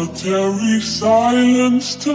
Solitary silence to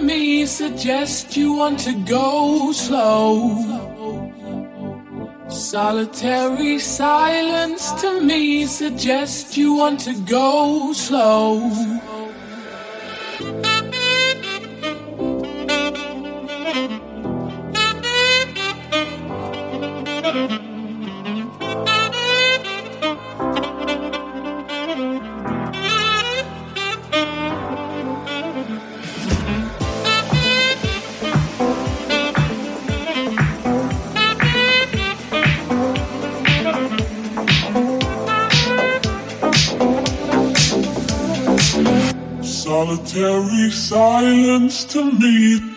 me. suggest you want to go slow. Solitary silence to me suggests you want to go slow. To me.